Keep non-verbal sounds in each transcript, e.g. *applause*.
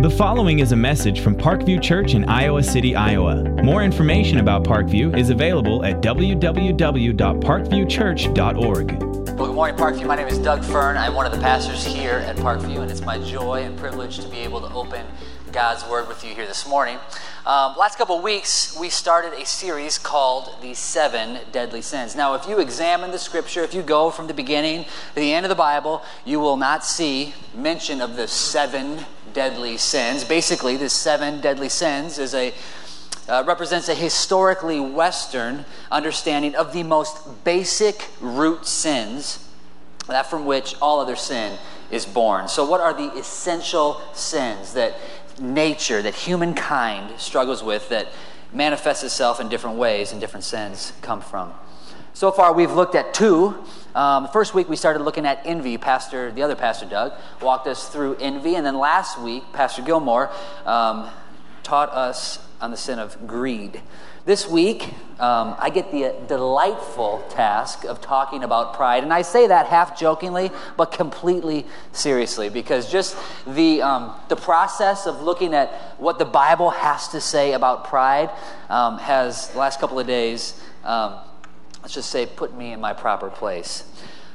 The following is a message from Parkview Church in Iowa City, Iowa. More information about Parkview is available at www.parkviewchurch.org. Well, good morning, Parkview. My name is Doug Fern. I'm one of the pastors here at Parkview, and it's my joy and privilege to be able to open God's Word with you here this morning. Um, last couple weeks, we started a series called The Seven Deadly Sins. Now, if you examine the scripture, if you go from the beginning to the end of the Bible, you will not see mention of the seven deadly sins. Basically, the seven deadly sins is a uh, represents a historically Western understanding of the most basic root sins, that from which all other sin is born. So, what are the essential sins that nature, that humankind struggles with, that manifests itself in different ways and different sins come from? So far, we've looked at two. Um, the first week we started looking at envy. Pastor, the other pastor Doug, walked us through envy, and then last week Pastor Gilmore um, taught us on the sin of greed. This week, um, I get the delightful task of talking about pride. And I say that half jokingly, but completely seriously, because just the, um, the process of looking at what the Bible has to say about pride um, has, the last couple of days, um, let's just say, put me in my proper place.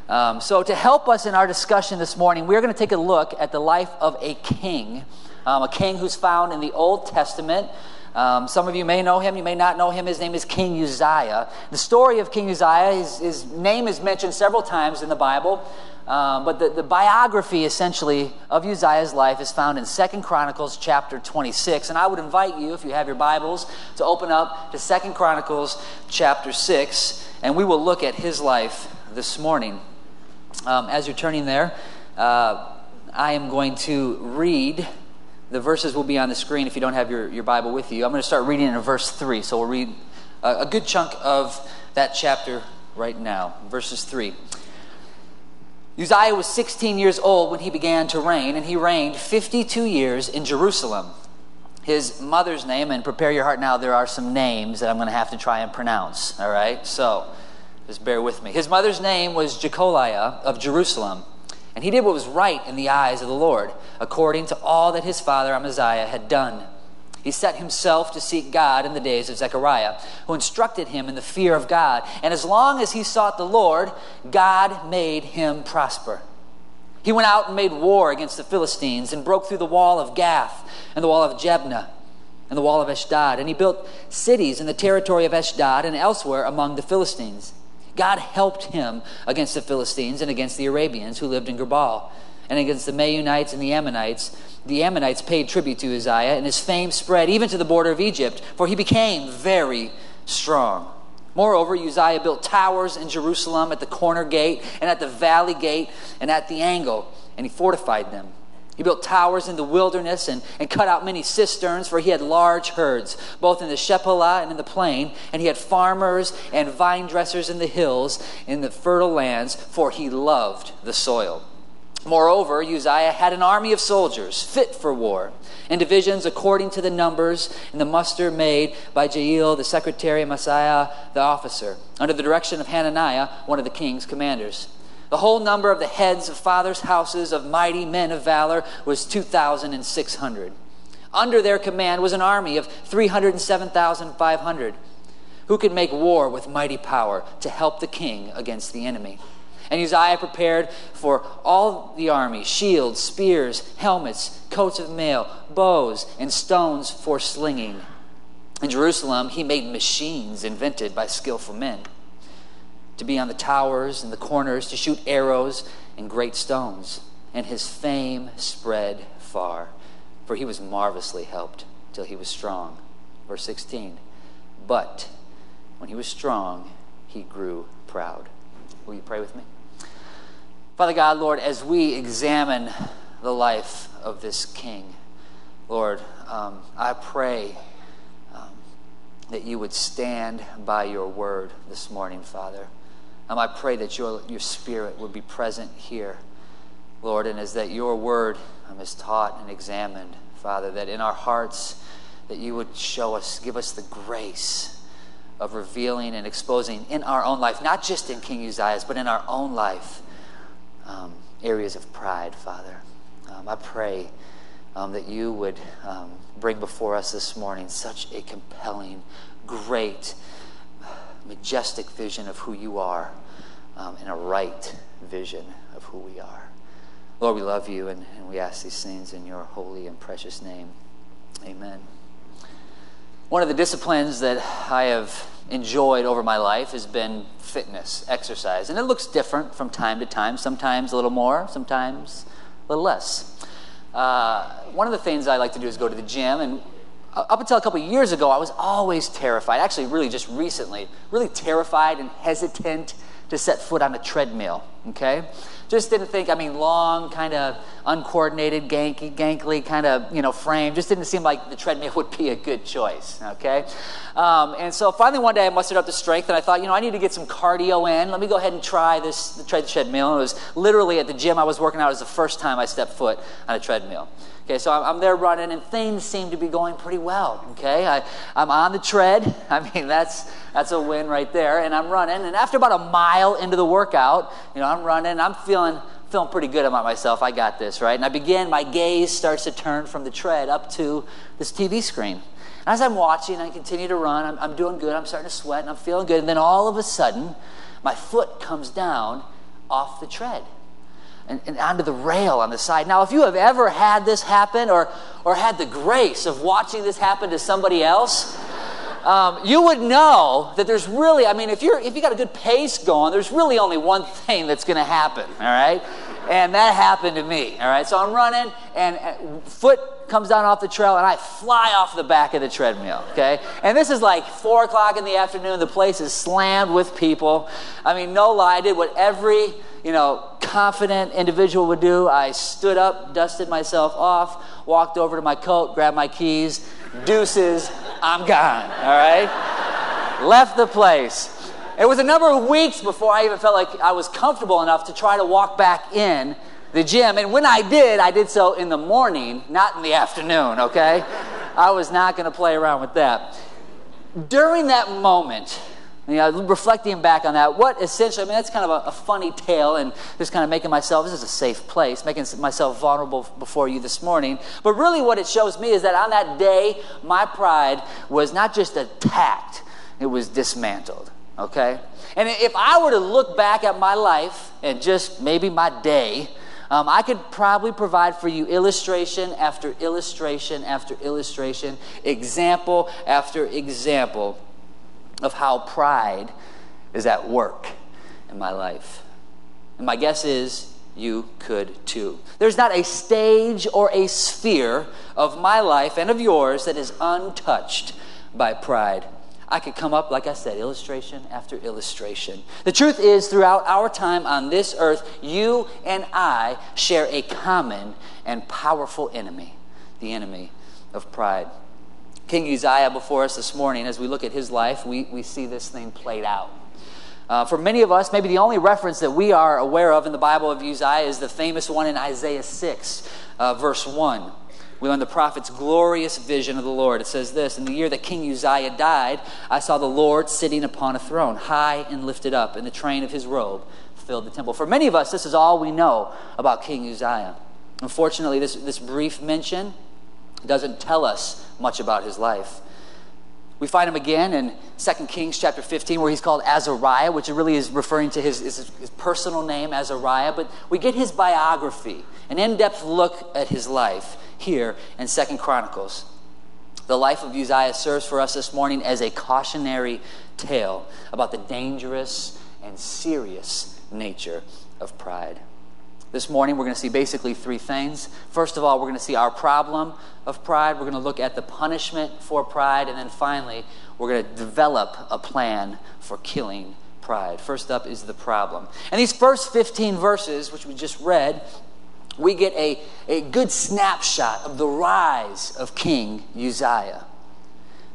Um, so, to help us in our discussion this morning, we're going to take a look at the life of a king, um, a king who's found in the Old Testament. Um, some of you may know him, you may not know him. His name is King Uzziah. The story of King Uzziah, his, his name is mentioned several times in the Bible, um, but the, the biography essentially of Uzziah's life is found in Second Chronicles chapter 26. And I would invite you, if you have your Bibles, to open up to Second Chronicles chapter 6, and we will look at his life this morning. Um, as you're turning there, uh, I am going to read the verses will be on the screen if you don't have your, your Bible with you. I'm going to start reading in verse 3. So we'll read a, a good chunk of that chapter right now. Verses 3. Uzziah was 16 years old when he began to reign, and he reigned 52 years in Jerusalem. His mother's name, and prepare your heart now, there are some names that I'm going to have to try and pronounce, all right? So just bear with me. His mother's name was Jecoliah of Jerusalem. And he did what was right in the eyes of the Lord, according to all that his father Amaziah had done. He set himself to seek God in the days of Zechariah, who instructed him in the fear of God. And as long as he sought the Lord, God made him prosper. He went out and made war against the Philistines and broke through the wall of Gath and the wall of Jabneh and the wall of Ashdod. And he built cities in the territory of Ashdod and elsewhere among the Philistines. God helped him against the Philistines and against the Arabians who lived in Gurbaal and against the Meunites and the Ammonites. The Ammonites paid tribute to Uzziah, and his fame spread even to the border of Egypt, for he became very strong. Moreover, Uzziah built towers in Jerusalem at the corner gate, and at the valley gate, and at the angle, and he fortified them. He built towers in the wilderness and, and cut out many cisterns, for he had large herds, both in the Shephelah and in the plain. And he had farmers and vine dressers in the hills, in the fertile lands, for he loved the soil. Moreover, Uzziah had an army of soldiers fit for war, in divisions according to the numbers in the muster made by Jeiel, the secretary, and Maaseiah, the officer, under the direction of Hananiah, one of the king's commanders. The whole number of the heads of fathers' houses of mighty men of valor was 2,600. Under their command was an army of 307,500 who could make war with mighty power to help the king against the enemy. And Uzziah prepared for all the army shields, spears, helmets, coats of mail, bows, and stones for slinging. In Jerusalem, he made machines invented by skillful men to be on the towers and the corners, to shoot arrows and great stones. And his fame spread far, for he was marvelously helped till he was strong. Verse 16. But when he was strong, he grew proud. Will you pray with me? Father God, Lord, as we examine the life of this king, Lord, um, I pray um, that you would stand by your word this morning, Father. Um, I pray that your, your spirit would be present here, Lord, and as that your word um, is taught and examined, Father, that in our hearts, that you would show us, give us the grace of revealing and exposing in our own life, not just in King Uzziah's, but in our own life, um, areas of pride, Father. Um, I pray um, that you would um, bring before us this morning such a compelling, great, majestic vision of who you are um, and a right vision of who we are. Lord, we love you and, and we ask these things in your holy and precious name. Amen. One of the disciplines that I have enjoyed over my life has been fitness, exercise. And it looks different from time to time, sometimes a little more, sometimes a little less. Uh, one of the things I like to do is go to the gym. And up until a couple years ago, I was always terrified, actually, really just recently, really terrified and hesitant to set foot on a treadmill, okay? Just didn't think, I mean, long, kind of uncoordinated, ganky, gankly kind of, you know, frame. Just didn't seem like the treadmill *laughs* would be a good choice, okay? Um, and so finally one day I mustered up the strength and I thought, you know, I need to get some cardio in. Let me go ahead and try this, try the treadmill. And it was literally at the gym I was working out. It was the first time I stepped foot on a treadmill. Okay, so I'm, there running, and things seem to be going pretty well. Okay, I, I'm on the tread. *laughs* I mean, that's that's a win right there. And I'm running, and after about a mile into the workout, you know, I'm running. I'm feeling feeling pretty good about myself. I got this right. And I begin. My gaze starts to turn from the tread up to this TV screen. And as I'm watching, I continue to run. I'm, I'm doing good. I'm starting to sweat, and I'm feeling good. And then all of a sudden, my foot comes down off the tread and, and, onto the rail on the side. Now, if you have ever had this happen or, or had the grace of watching this happen to somebody else, um, you would know that there's really, I mean, if, you're, if you got a good pace going, there's really only one thing that's going to happen, all right? And that happened to me, all right? So I'm running, and, and foot comes down off the trail, and I fly off the back of the treadmill, okay? And this is like 4 o'clock in the afternoon. The place is slammed with people. I mean, no lie, I did what every you know, confident individual would do. I stood up, dusted myself off, walked over to my coat, grabbed my keys, deuces, I'm gone, all right? Left the place. It was a number of weeks before I even felt like I was comfortable enough to try to walk back in the gym. And when I did, I did so in the morning, not in the afternoon, okay? I was not going to play around with that. During that moment, you know, reflecting back on that, what essentially, I mean, that's kind of a, a, funny tale and just kind of making myself, this is a safe place, making myself vulnerable before you this morning. But really, what it shows me is that on that day, my pride was not just attacked, it was dismantled, okay? And if I were to look back at my life and just maybe my day, um, I could probably provide for you illustration after illustration after illustration, example after example of how pride is at work in my life. And my guess is you could too. There's not a stage or a sphere of my life and of yours that is untouched by pride. I could come up, like I said, illustration after illustration. The truth is, throughout our time on this earth, you and I share a common and powerful enemy the enemy of pride. King Uzziah before us this morning, as we look at his life, we, we see this thing played out. Uh, for many of us, maybe the only reference that we are aware of in the Bible of Uzziah is the famous one in Isaiah 6, uh, verse 1. We learn the prophet's glorious vision of the Lord. It says this In the year that King Uzziah died, I saw the Lord sitting upon a throne, high and lifted up, and the train of his robe filled the temple. For many of us, this is all we know about King Uzziah. Unfortunately, this, this brief mention doesn't tell us much about his life. We find him again in 2 Kings chapter 15, where he's called Azariah, which really is referring to his, his, his personal name, Azariah. But we get his biography, an in depth look at his life here in 2 Chronicles. The life of Uzziah serves for us this morning as a cautionary tale about the dangerous and serious nature of pride. This morning, we're going to see basically three things. First of all, we're going to see our problem of pride. We're going to look at the punishment for pride. And then finally, we're going to develop a plan for killing pride. First up is the problem. And these first 15 verses, which we just read, we get a, a good snapshot of the rise of King Uzziah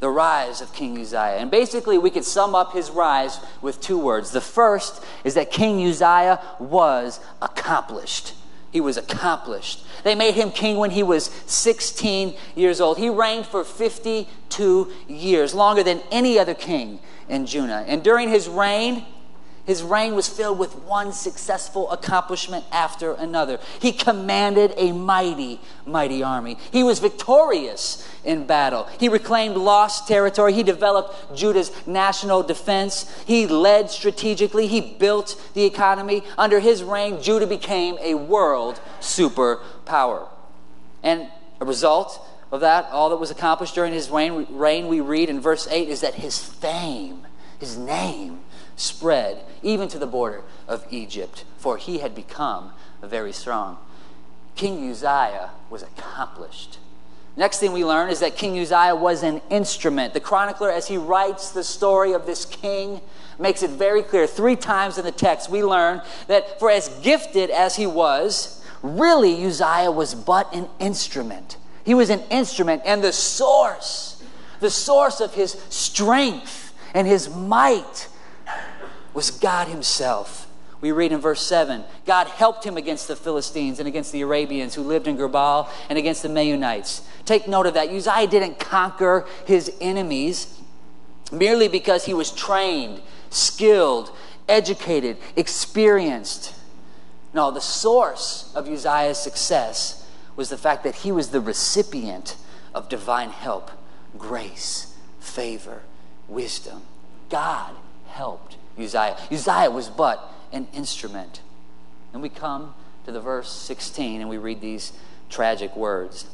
the rise of King Uzziah. And basically, we could sum up his rise with two words. The first is that King Uzziah was accomplished. He was accomplished. They made him king when he was 16 years old. He reigned for 52 years, longer than any other king in Judah. And during his reign, His reign was filled with one successful accomplishment after another. He commanded a mighty, mighty army. He was victorious in battle. He reclaimed lost territory. He developed Judah's national defense. He led strategically. He built the economy. Under his reign, Judah became a world superpower. And a result of that, all that was accomplished during his reign, reign we read in verse 8, is that his fame, his name, spread even to the border of Egypt, for he had become very strong. King Uzziah was accomplished. Next thing we learn is that King Uzziah was an instrument. The chronicler, as he writes the story of this king, makes it very clear. Three times in the text, we learn that for as gifted as he was, really Uzziah was but an instrument. He was an instrument, and the source, the source of his strength and his might was God Himself. We read in verse 7 God helped him against the Philistines and against the Arabians who lived in Gurbaal and against the Meunites. Take note of that. Uzziah didn't conquer his enemies merely because he was trained, skilled, educated, experienced. No, the source of Uzziah's success was the fact that he was the recipient of divine help, grace, favor, wisdom. God helped Uzziah. Uzziah was but an instrument. And we come to the verse 16 and we read these tragic words.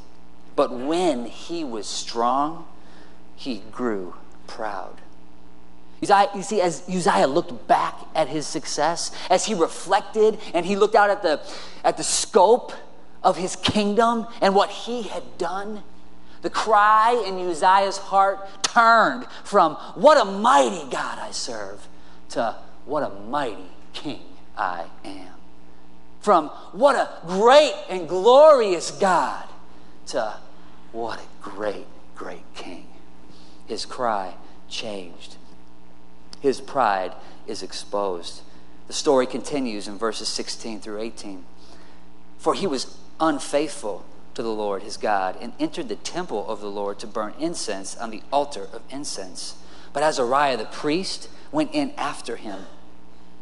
But when he was strong, he grew proud. Uzziah, you see, as Uzziah looked back at his success, as he reflected and he looked out at the, at the scope of his kingdom and what he had done, the cry in Uzziah's heart turned from, What a mighty God I serve, to what a mighty king I am. From what a great and glorious God to what a great, great king. His cry changed. His pride is exposed. The story continues in verses 16 through 18. For he was unfaithful to the Lord his God and entered the temple of the Lord to burn incense on the altar of incense. But Azariah the priest went in after him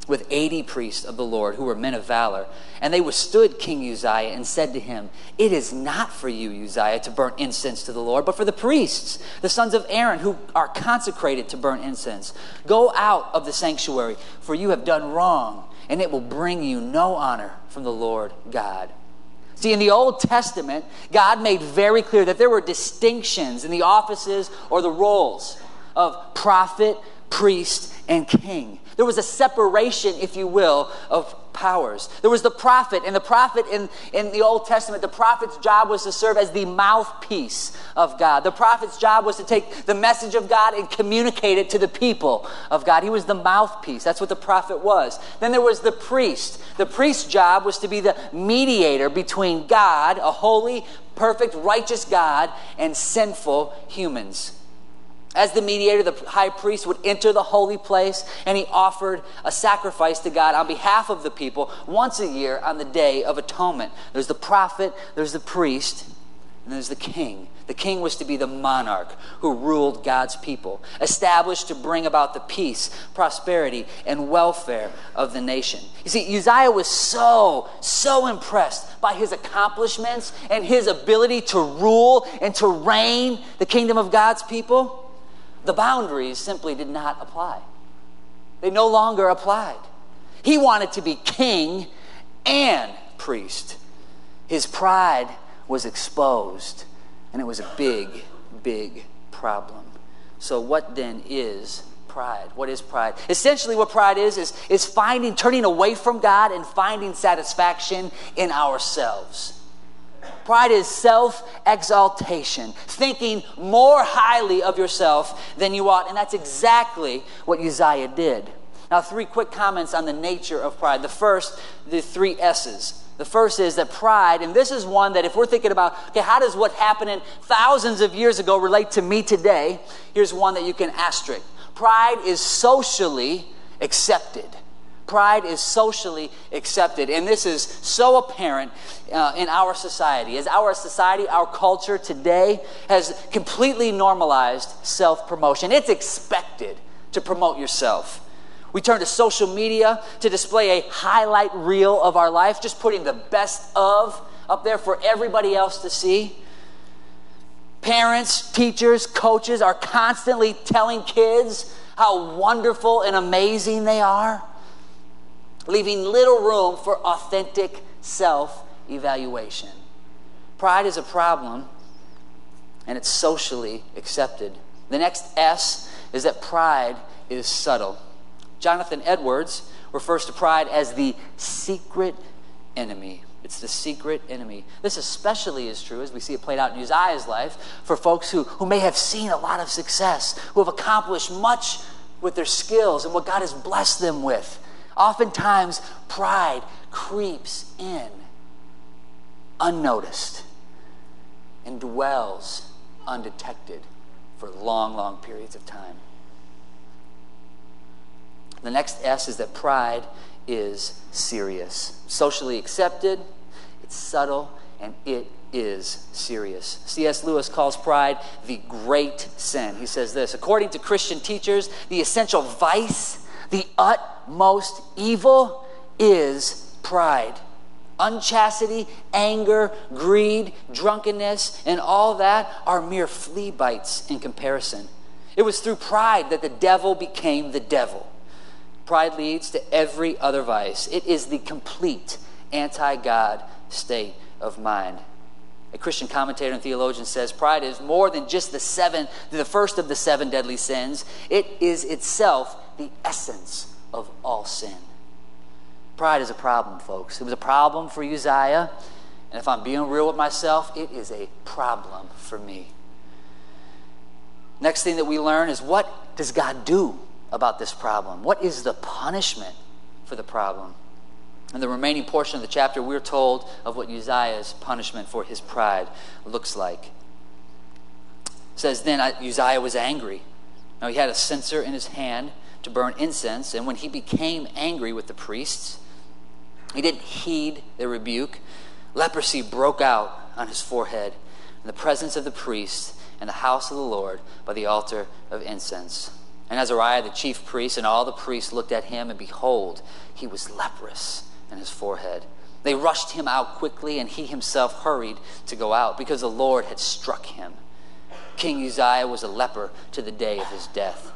with 80 priests of the Lord who were men of valor. And they withstood King Uzziah and said to him, It is not for you, Uzziah, to burn incense to the Lord, but for the priests, the sons of Aaron, who are consecrated to burn incense. Go out of the sanctuary, for you have done wrong, and it will bring you no honor from the Lord God. See, in the Old Testament, God made very clear that there were distinctions in the offices or the roles of prophet, priest, and king. There was a separation, if you will, of powers. There was the prophet, and the prophet in, in the Old Testament, the prophet's job was to serve as the mouthpiece of God. The prophet's job was to take the message of God and communicate it to the people of God. He was the mouthpiece. That's what the prophet was. Then there was the priest. The priest's job was to be the mediator between God, a holy, perfect, righteous God, and sinful humans. As the mediator, the high priest would enter the holy place and he offered a sacrifice to God on behalf of the people once a year on the Day of Atonement. There's the prophet, there's the priest, and there's the king. The king was to be the monarch who ruled God's people, established to bring about the peace, prosperity, and welfare of the nation. You see, Uzziah was so, so impressed by his accomplishments and his ability to rule and to reign the kingdom of God's people the boundaries simply did not apply. They no longer applied. He wanted to be king and priest. His pride was exposed, and it was a big, big problem. So, what then is pride? What is pride? Essentially, what pride is, is, is finding, turning away from God and finding satisfaction in ourselves. Pride is self exaltation, thinking more highly of yourself than you ought. And that's exactly what Uzziah did. Now, three quick comments on the nature of pride. The first, the three S's. The first is that pride, and this is one that if we're thinking about, okay, how does what happened in thousands of years ago relate to me today? Here's one that you can asterisk. Pride is socially accepted. Pride is socially accepted. And this is so apparent uh, in our society. As our society, our culture today has completely normalized self promotion. It's expected to promote yourself. We turn to social media to display a highlight reel of our life, just putting the best of up there for everybody else to see. Parents, teachers, coaches are constantly telling kids how wonderful and amazing they are, leaving little room for authentic self evaluation. Pride is a problem, and it's socially accepted. The next S is that pride is subtle. Jonathan Edwards refers to pride as the secret enemy. It's the secret enemy. This especially is true as we see it played out in Uzziah's life for folks who, who may have seen a lot of success, who have accomplished much with their skills and what God has blessed them with. Oftentimes, pride creeps in unnoticed and dwells undetected for long, long periods of time. The next S is that pride is serious. Socially accepted, it's subtle, and it is serious. C.S. Lewis calls pride the great sin. He says this according to Christian teachers, the essential vice, the utmost evil is pride. Unchastity, anger, greed, drunkenness, and all that are mere flea bites in comparison. It was through pride that the devil became the devil. Pride leads to every other vice. It is the complete anti God state of mind. A Christian commentator and theologian says pride is more than just the seven, the first of the seven deadly sins. It is itself the essence of all sin. Pride is a problem, folks. It was a problem for Uzziah, and if I'm being real with myself, it is a problem for me. Next thing that we learn is what does God do about this problem? What is the punishment for the problem? In the remaining portion of the chapter, we're told of what Uzziah's punishment for his pride looks like. It says, Then Uzziah was angry. Now he had a censer in his hand to burn incense, and when he became angry with the priests, he didn't heed their rebuke. Leprosy broke out on his forehead in the presence of the priest in the house of the Lord by the altar of incense. And Azariah, the chief priest, and all the priests looked at him, and behold, he was leprous in his forehead. They rushed him out quickly, and he himself hurried to go out because the Lord had struck him. King Uzziah was a leper to the day of his death.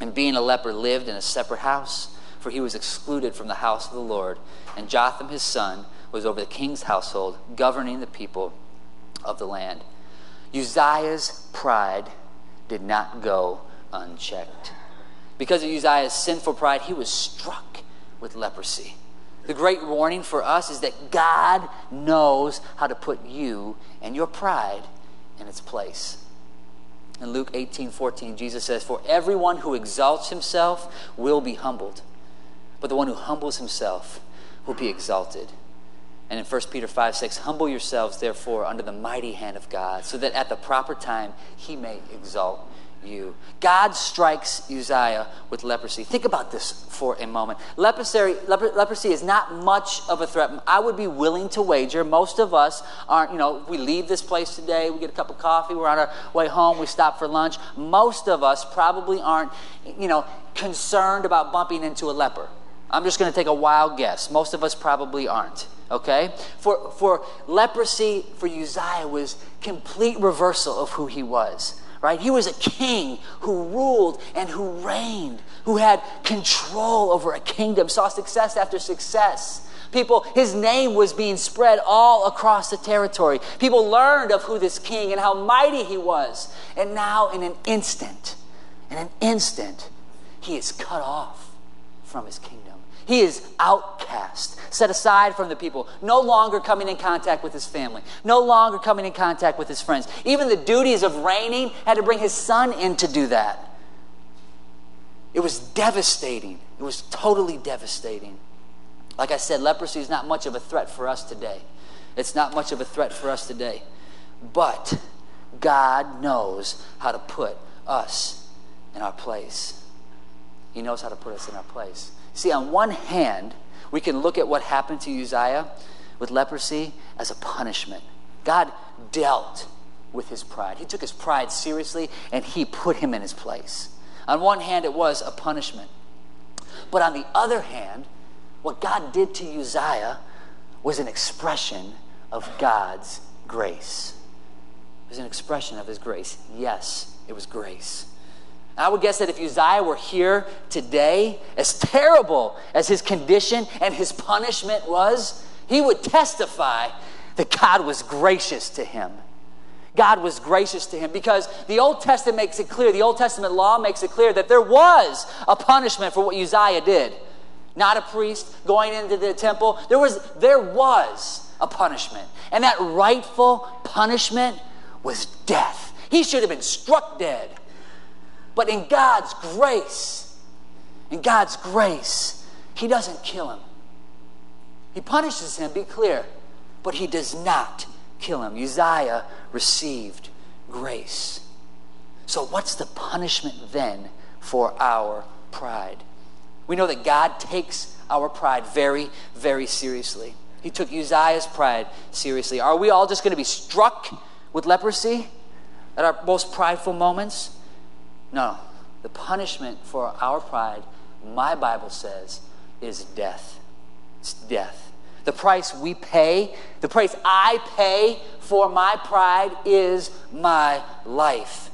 And being a leper, lived in a separate house, for he was excluded from the house of the Lord. And Jotham his son was over the king's household, governing the people of the land. Uzziah's pride did not go unchecked. Because of Uzziah's sinful pride, he was struck with leprosy. The great warning for us is that God knows how to put you and your pride in its place. In Luke 18 14, Jesus says, For everyone who exalts himself will be humbled, but the one who humbles himself will be exalted. And in 1 Peter 5 6, humble yourselves, therefore, under the mighty hand of God, so that at the proper time he may exalt you. God strikes Uzziah with leprosy. Think about this for a moment. Leprosy, leprosy is not much of a threat. I would be willing to wager most of us aren't, you know, we leave this place today, we get a cup of coffee, we're on our way home, we stop for lunch. Most of us probably aren't, you know, concerned about bumping into a leper. I'm just going to take a wild guess. Most of us probably aren't. Okay? For, for leprosy for Uzziah was complete reversal of who he was right? He was a king who ruled and who reigned, who had control over a kingdom, saw success after success. People, his name was being spread all across the territory. People learned of who this king and how mighty he was. And now, in an instant, in an instant, he is cut off from his kingdom. He is outcast, set aside from the people, no longer coming in contact with his family, no longer coming in contact with his friends. Even the duties of reigning had to bring his son in to do that. It was devastating. It was totally devastating. Like I said, leprosy is not much of a threat for us today. It's not much of a threat for us today. But God knows how to put us in our place. He knows how to put us in our place. See, on one hand, we can look at what happened to Uzziah with leprosy as a punishment. God dealt with his pride. He took his pride seriously and he put him in his place. On one hand, it was a punishment. But on the other hand, what God did to Uzziah was an expression of God's grace. It was an expression of his grace. Yes, it was grace. I would guess that if Uzziah were here today, as terrible as his condition and his punishment was, he would testify that God was gracious to him. God was gracious to him because the Old Testament makes it clear, the Old Testament law makes it clear that there was a punishment for what Uzziah did. Not a priest going into the temple. There was, there was a punishment. And that rightful punishment was death. He should have been struck dead. But in God's grace, in God's grace, He doesn't kill him. He punishes him, be clear, but He does not kill him. Uzziah received grace. So, what's the punishment then for our pride? We know that God takes our pride very, very seriously. He took Uzziah's pride seriously. Are we all just going to be struck with leprosy at our most prideful moments? No. The punishment for our pride, my Bible says, is death. It's death. The price we pay, the price I pay for my pride is my life.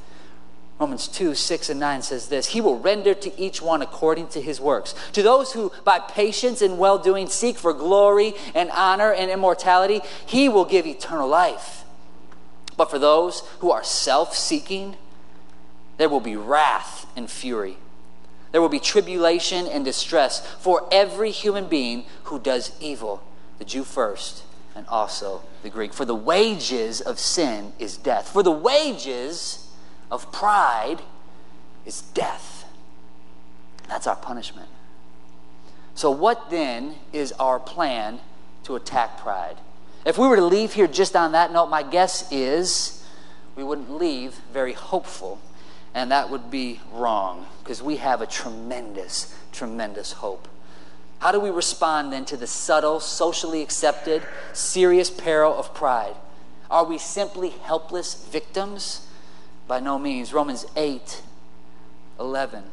Romans 2, 6, and 9 says this He will render to each one according to his works. To those who, by patience and well doing, seek for glory and honor and immortality, He will give eternal life. But for those who are self seeking, there will be wrath and fury. There will be tribulation and distress for every human being who does evil, the Jew first, and also the Greek. For the wages of sin is death. For the wages of pride is death. That's our punishment. So, what then is our plan to attack pride? If we were to leave here just on that note, my guess is we wouldn't leave very hopeful. And that would be wrong because we have a tremendous, tremendous hope. How do we respond then to the subtle, socially accepted, serious peril of pride? Are we simply helpless victims? By no means. Romans 8 11.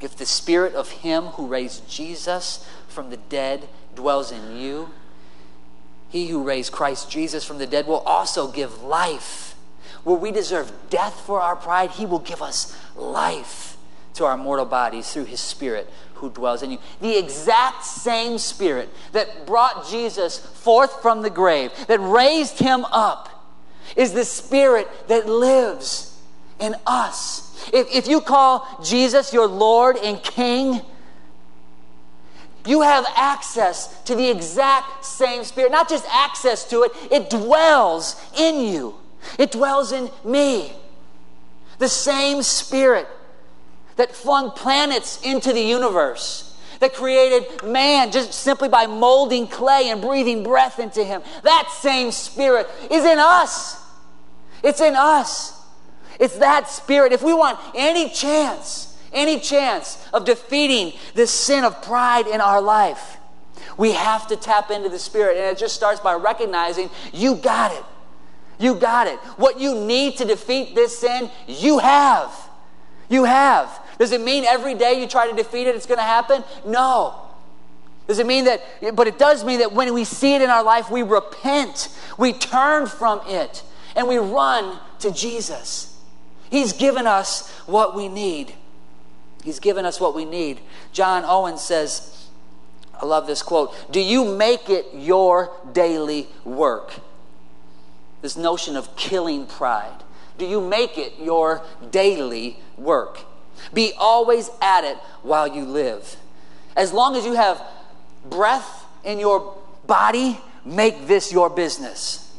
If the spirit of him who raised Jesus from the dead dwells in you, he who raised Christ Jesus from the dead will also give life. Where we deserve death for our pride, he will give us life to our mortal bodies through his spirit who dwells in you. The exact same spirit that brought Jesus forth from the grave, that raised him up, is the spirit that lives in us. If, if you call Jesus your Lord and King, you have access to the exact same spirit. Not just access to it, it dwells in you, it dwells in me. The same spirit that flung planets into the universe, that created man just simply by molding clay and breathing breath into him. That same spirit is in us. It's in us. It's that spirit. If we want any chance, any chance of defeating this sin of pride in our life, we have to tap into the spirit. And it just starts by recognizing you got it. You got it. What you need to defeat this sin, you have. You have. Does it mean every day you try to defeat it, it's going to happen? No. Does it mean that, but it does mean that when we see it in our life, we repent, we turn from it, and we run to Jesus. He's given us what we need. He's given us what we need. John Owen says, I love this quote Do you make it your daily work? This notion of killing pride. Do you make it your daily work? Be always at it while you live. As long as you have breath in your body, make this your business.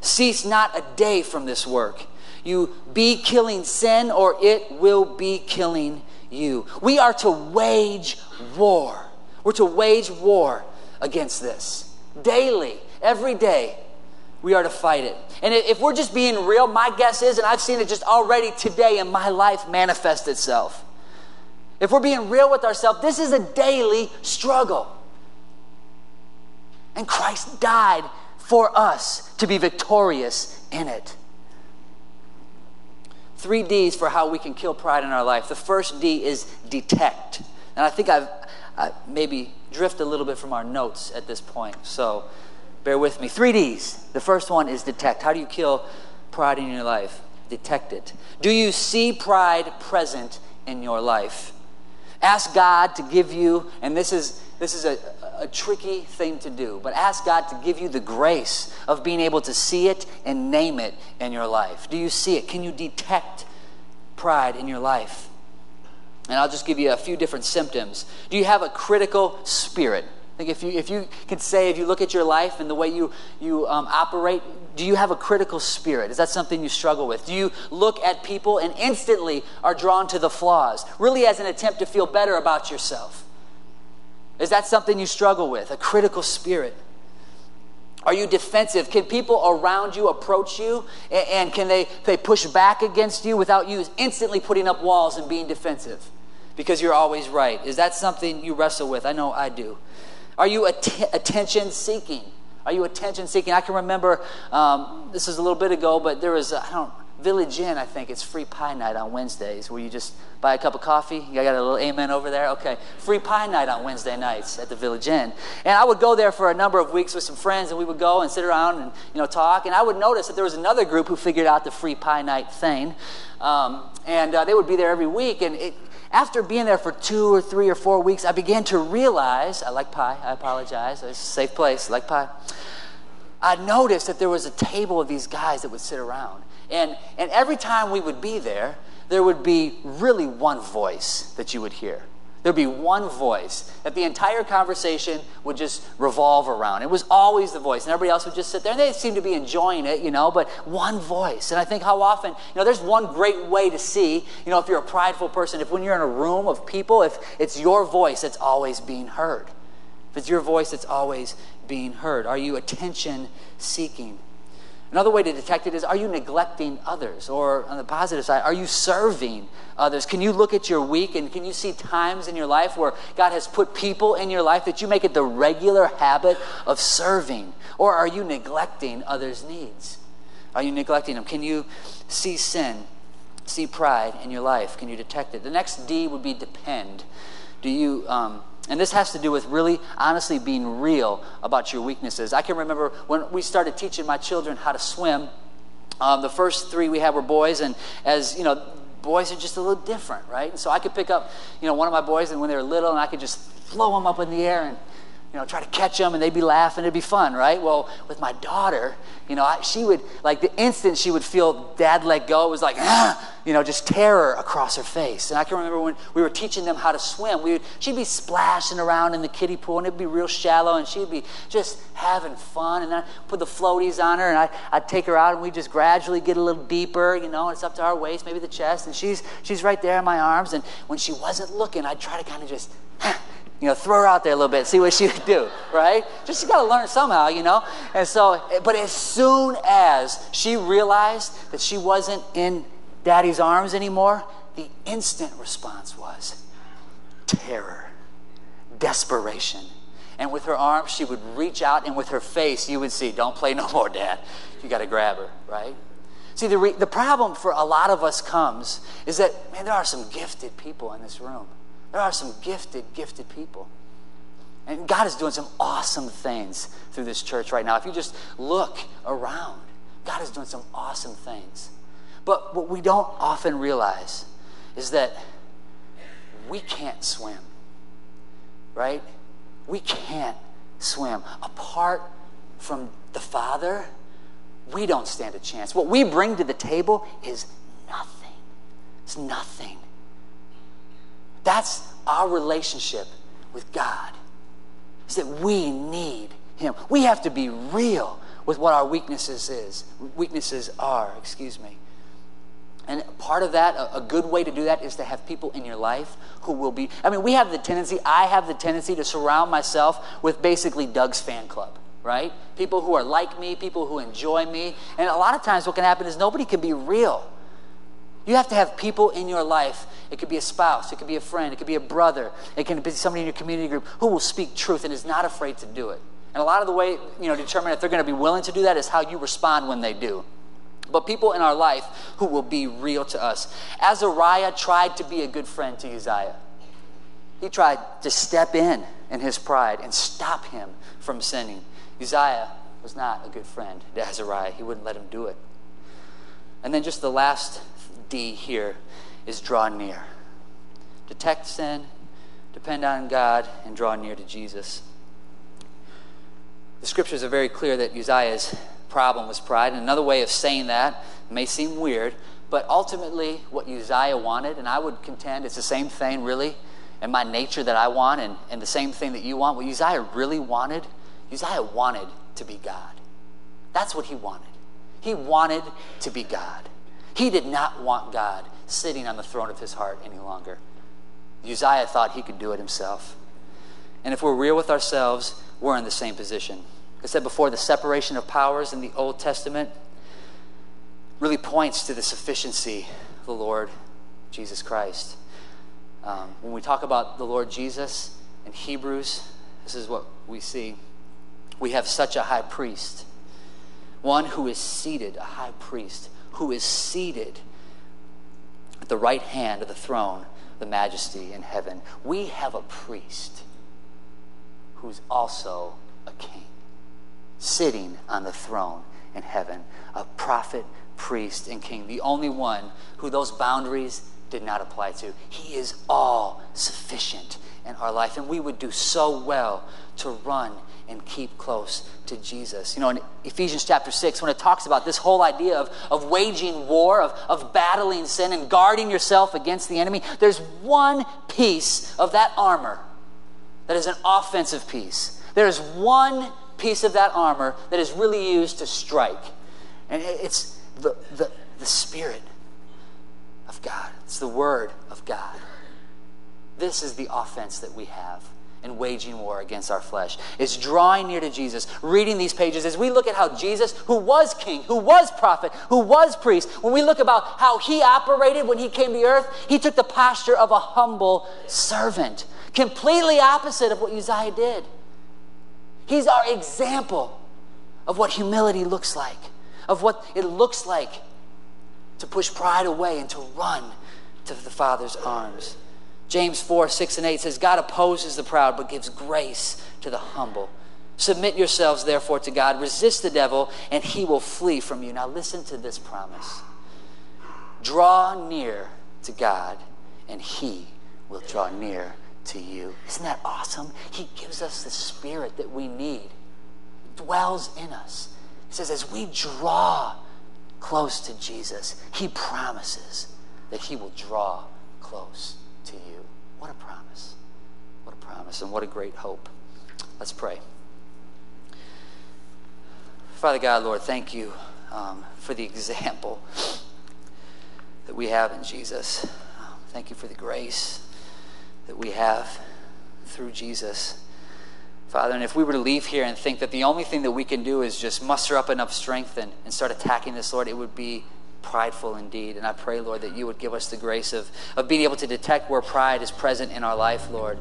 Cease not a day from this work. You be killing sin, or it will be killing you. We are to wage war. We're to wage war against this daily, every day. We are to fight it. And if we're just being real, my guess is, and I've seen it just already today in my life manifest itself. If we're being real with ourselves, this is a daily struggle. And Christ died for us to be victorious in it. Three D's for how we can kill pride in our life. The first D is detect. And I think I've I maybe drift a little bit from our notes at this point. So bear with me. Three D's. The first one is detect. How do you kill pride in your life? Detect it. Do you see pride present in your life? Ask God to give you, and this is this is a, a tricky thing to do, but ask God to give you the grace of being able to see it and name it in your life. Do you see it? Can you detect pride in your life? And I'll just give you a few different symptoms. Do you have a critical spirit? I think if you, if you can say, if you look at your life and the way you, you um, operate, do you have a critical spirit? Is that something you struggle with? Do you look at people and instantly are drawn to the flaws, really as an attempt to feel better about yourself? Is that something you struggle with? A critical spirit? Are you defensive? Can people around you approach you and can they, they push back against you without you instantly putting up walls and being defensive because you're always right? Is that something you wrestle with? I know I do. Are you att- attention seeking? Are you attention seeking? I can remember um, this is a little bit ago, but there was, I don't Village Inn, I think, it's free pie night on Wednesdays where you just buy a cup of coffee. You got a little amen over there? Okay. Free pie night on Wednesday nights at the Village Inn. And I would go there for a number of weeks with some friends, and we would go and sit around and you know talk. And I would notice that there was another group who figured out the free pie night thing. Um, and uh, they would be there every week. And it, after being there for two or three or four weeks, I began to realize I like pie. I apologize. It's a safe place. I like pie. I noticed that there was a table of these guys that would sit around. And, and every time we would be there, there would be really one voice that you would hear. There'd be one voice that the entire conversation would just revolve around. It was always the voice, and everybody else would just sit there, and they seemed to be enjoying it, you know, but one voice. And I think how often, you know, there's one great way to see, you know, if you're a prideful person, if when you're in a room of people, if it's your voice that's always being heard. If it's your voice that's always being heard. Are you attention seeking? Another way to detect it is are you neglecting others? Or on the positive side, are you serving others? Can you look at your week and can you see times in your life where God has put people in your life that you make it the regular habit of serving? Or are you neglecting others' needs? Are you neglecting them? Can you see sin, see pride in your life? Can you detect it? The next D would be depend. Do you. Um, and this has to do with really, honestly, being real about your weaknesses. I can remember when we started teaching my children how to swim. Um, the first three we had were boys, and as you know, boys are just a little different, right? And so I could pick up, you know, one of my boys, and when they were little, and I could just flow them up in the air and you know, try to catch them and they'd be laughing. It'd be fun, right? Well, with my daughter, you know, I, she would, like the instant she would feel dad let go, it was like, ah, you know, just terror across her face. And I can remember when we were teaching them how to swim, we would, she'd be splashing around in the kiddie pool and it'd be real shallow and she'd be just having fun. And I put the floaties on her and I, I'd take her out and we'd just gradually get a little deeper, you know, it's up to our waist, maybe the chest. And she's, she's right there in my arms. And when she wasn't looking, I'd try to kind of just, you know, throw her out there a little bit, see what she would *laughs* do, right? Just she got to learn somehow, you know. And so, but as soon as she realized that she wasn't in Daddy's arms anymore, the instant response was terror, desperation. And with her arms, she would reach out, and with her face, you would see, "Don't play no *laughs* more, Dad. You got to grab her, right?" See, the, re- the problem for a lot of us comes is that, man, there are some gifted people in this room. There are some gifted, gifted people. And God is doing some awesome things through this church right now. If you just look around, God is doing some awesome things. But what we don't often realize is that we can't swim, right? We can't swim. Apart from the Father, we don't stand a chance. What we bring to the table is nothing. It's nothing. That's our relationship with God. Is that we need Him. We have to be real with what our weaknesses is. Weaknesses are, excuse me. And part of that, a, good way to do that is to have people in your life who will be. I mean, we have the tendency, I have the tendency to surround myself with basically Doug's fan club, right? People who are like me, people who enjoy me. And a lot of times, what can happen is nobody can be real. You have to have people in your life. It could be a spouse, it could be a friend, it could be a brother, it can be somebody in your community group who will speak truth and is not afraid to do it. And a lot of the way, you know, determine if they're going to be willing to do that is how you respond when they do. But people in our life who will be real to us. Azariah tried to be a good friend to Uzziah. He tried to step in in his pride and stop him from sinning. Uzziah was not a good friend to Azariah. He wouldn't let him do it. And then just the last D here is draw near. Detect sin, depend on God, and draw near to Jesus. The scriptures are very clear that Uzziah's problem was pride. And another way of saying that may seem weird, but ultimately, what Uzziah wanted, and I would contend it's the same thing, really, in my nature that I want, and, and the same thing that you want. What Uzziah really wanted, Uzziah wanted to be God. That's what he wanted. He wanted to be God. He did not want God sitting on the throne of his heart any longer. Uzziah thought he could do it himself. And if we're real with ourselves, we're in the same position. I said before, the separation of powers in the Old Testament really points to the sufficiency of the Lord Jesus Christ. Um, when we talk about the Lord Jesus in Hebrews, this is what we see. We have such a high priest, one who is seated, a high priest, who is seated at the right hand of the throne, the majesty in heaven. We have a priest who's also a king, sitting on the throne in heaven, a prophet, priest, and king, the only one who those boundaries did not apply to. He is all sufficient in our life, and we would do so well to run and keep close to Jesus. You know, in Ephesians chapter 6, when it talks about this whole idea of, of waging war, of, of battling sin and guarding yourself against the enemy, there's one piece of that armor that is an offensive piece. There is one piece of that armor that is really used to strike. And it's the, the, the Spirit of God, it's the Word of God. This is the offense that we have in waging war against our flesh It's drawing near to Jesus, reading these pages as we look at how Jesus, who was king, who was prophet, who was priest, when we look about how he operated when he came to earth, he took the posture of a humble servant, completely opposite of what Uzziah did. He's our example of what humility looks like, of what it looks like to push pride away and to run to the Father's arms. James 4, 6, and 8 says, God opposes the proud, but gives grace to the humble. Submit yourselves, therefore, to God. Resist the devil, and he will flee from you. Now, listen to this promise draw near to God, and he will draw near to you. Isn't that awesome? He gives us the spirit that we need, dwells in us. He says, as we draw close to Jesus, he promises that he will draw close to you. What a promise. What a promise, and what a great hope. Let's pray. Father God, Lord, thank you um, for the example that we have in Jesus. Um, thank you for the grace that we have through Jesus. Father, and if we were to leave here and think that the only thing that we can do is just muster up enough strength and, and start attacking this, Lord, it would be prideful indeed. And I pray, Lord, that you would give us the grace of, of being able to detect where pride is present in our life, Lord.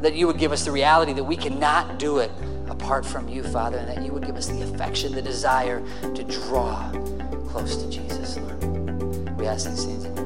That you would give us the reality that we cannot do it apart from you, Father, and that you would give us the affection, the desire to draw close to Jesus, Lord. We ask these things